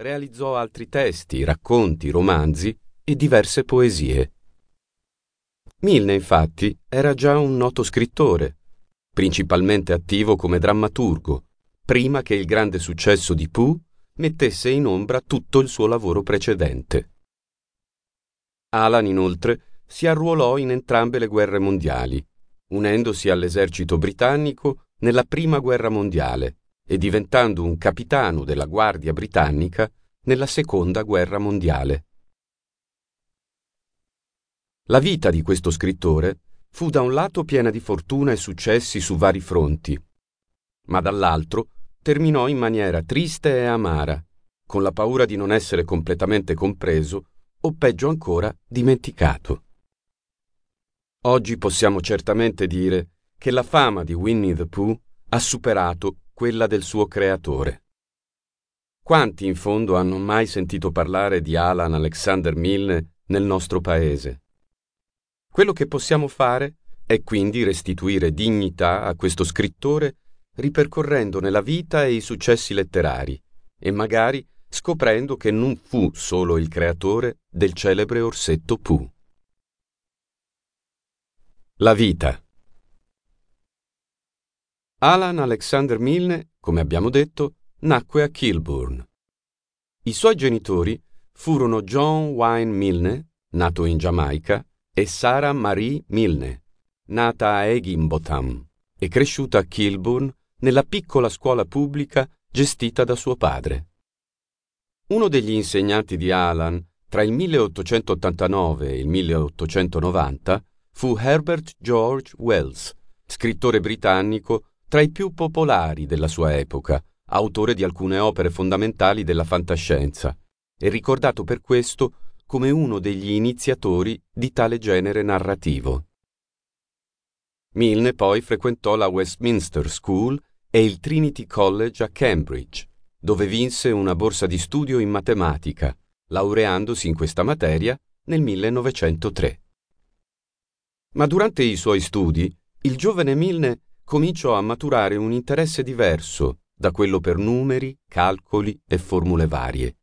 realizzò altri testi, racconti, romanzi e diverse poesie. Milne, infatti, era già un noto scrittore, principalmente attivo come drammaturgo, prima che il grande successo di Pooh mettesse in ombra tutto il suo lavoro precedente. Alan, inoltre, si arruolò in entrambe le guerre mondiali, unendosi all'esercito britannico nella Prima Guerra Mondiale e diventando un capitano della Guardia Britannica nella Seconda Guerra Mondiale. La vita di questo scrittore fu da un lato piena di fortuna e successi su vari fronti, ma dall'altro terminò in maniera triste e amara, con la paura di non essere completamente compreso o peggio ancora dimenticato. Oggi possiamo certamente dire che la fama di Winnie the Pooh ha superato quella del suo creatore. Quanti in fondo hanno mai sentito parlare di Alan Alexander Milne nel nostro paese? Quello che possiamo fare è quindi restituire dignità a questo scrittore ripercorrendone la vita e i successi letterari e magari scoprendo che non fu solo il creatore del celebre orsetto Pooh. La vita Alan Alexander Milne, come abbiamo detto, nacque a Kilburn. I suoi genitori furono John Wayne Milne, nato in Giamaica, e Sarah Marie Milne, nata a Higginbotham e cresciuta a Kilburn nella piccola scuola pubblica gestita da suo padre. Uno degli insegnanti di Alan tra il 1889 e il 1890 fu Herbert George Wells, scrittore britannico tra i più popolari della sua epoca, autore di alcune opere fondamentali della fantascienza, e ricordato per questo come uno degli iniziatori di tale genere narrativo. Milne poi frequentò la Westminster School e il Trinity College a Cambridge, dove vinse una borsa di studio in matematica, laureandosi in questa materia nel 1903. Ma durante i suoi studi, il giovane Milne cominciò a maturare un interesse diverso da quello per numeri, calcoli e formule varie.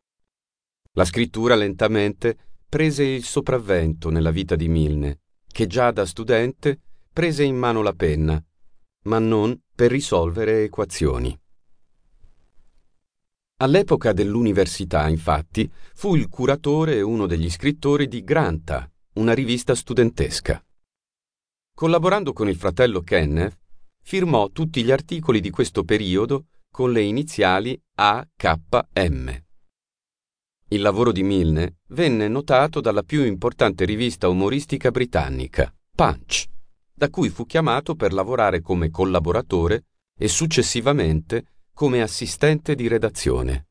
La scrittura lentamente prese il sopravvento nella vita di Milne, che già da studente prese in mano la penna, ma non per risolvere equazioni. All'epoca dell'università, infatti, fu il curatore e uno degli scrittori di Granta, una rivista studentesca. Collaborando con il fratello Kenneth, firmò tutti gli articoli di questo periodo con le iniziali AKM. Il lavoro di Milne venne notato dalla più importante rivista umoristica britannica, Punch, da cui fu chiamato per lavorare come collaboratore e successivamente come assistente di redazione.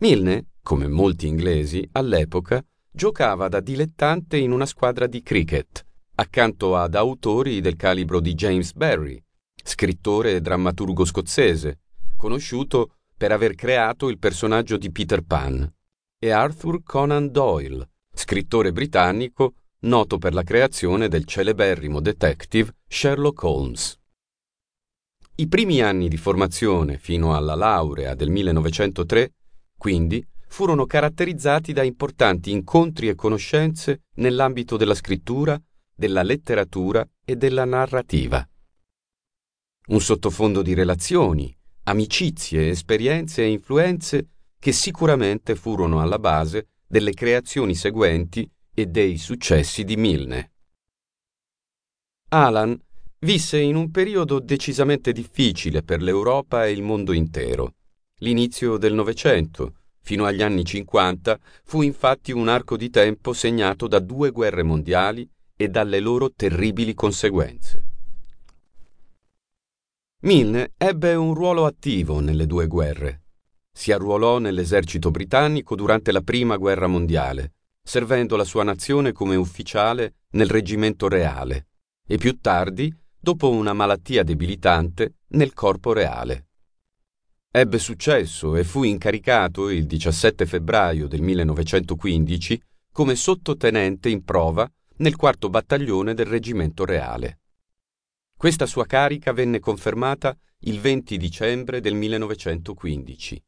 Milne, come molti inglesi, all'epoca giocava da dilettante in una squadra di cricket, accanto ad autori del calibro di James Barry, scrittore e drammaturgo scozzese, conosciuto per aver creato il personaggio di Peter Pan, e Arthur Conan Doyle, scrittore britannico noto per la creazione del celeberrimo detective Sherlock Holmes. I primi anni di formazione fino alla laurea del 1903, quindi, furono caratterizzati da importanti incontri e conoscenze nell'ambito della scrittura, della letteratura e della narrativa. Un sottofondo di relazioni, amicizie, esperienze e influenze che sicuramente furono alla base delle creazioni seguenti e dei successi di Milne. Alan visse in un periodo decisamente difficile per l'Europa e il mondo intero. L'inizio del Novecento, fino agli anni 50, fu infatti un arco di tempo segnato da due guerre mondiali e dalle loro terribili conseguenze. Milne ebbe un ruolo attivo nelle due guerre. Si arruolò nell'esercito britannico durante la Prima Guerra Mondiale, servendo la sua nazione come ufficiale nel reggimento reale e più tardi, dopo una malattia debilitante, nel corpo reale. Ebbe successo e fu incaricato il 17 febbraio del 1915 come sottotenente in prova nel quarto battaglione del reggimento reale. Questa sua carica venne confermata il 20 dicembre del 1915.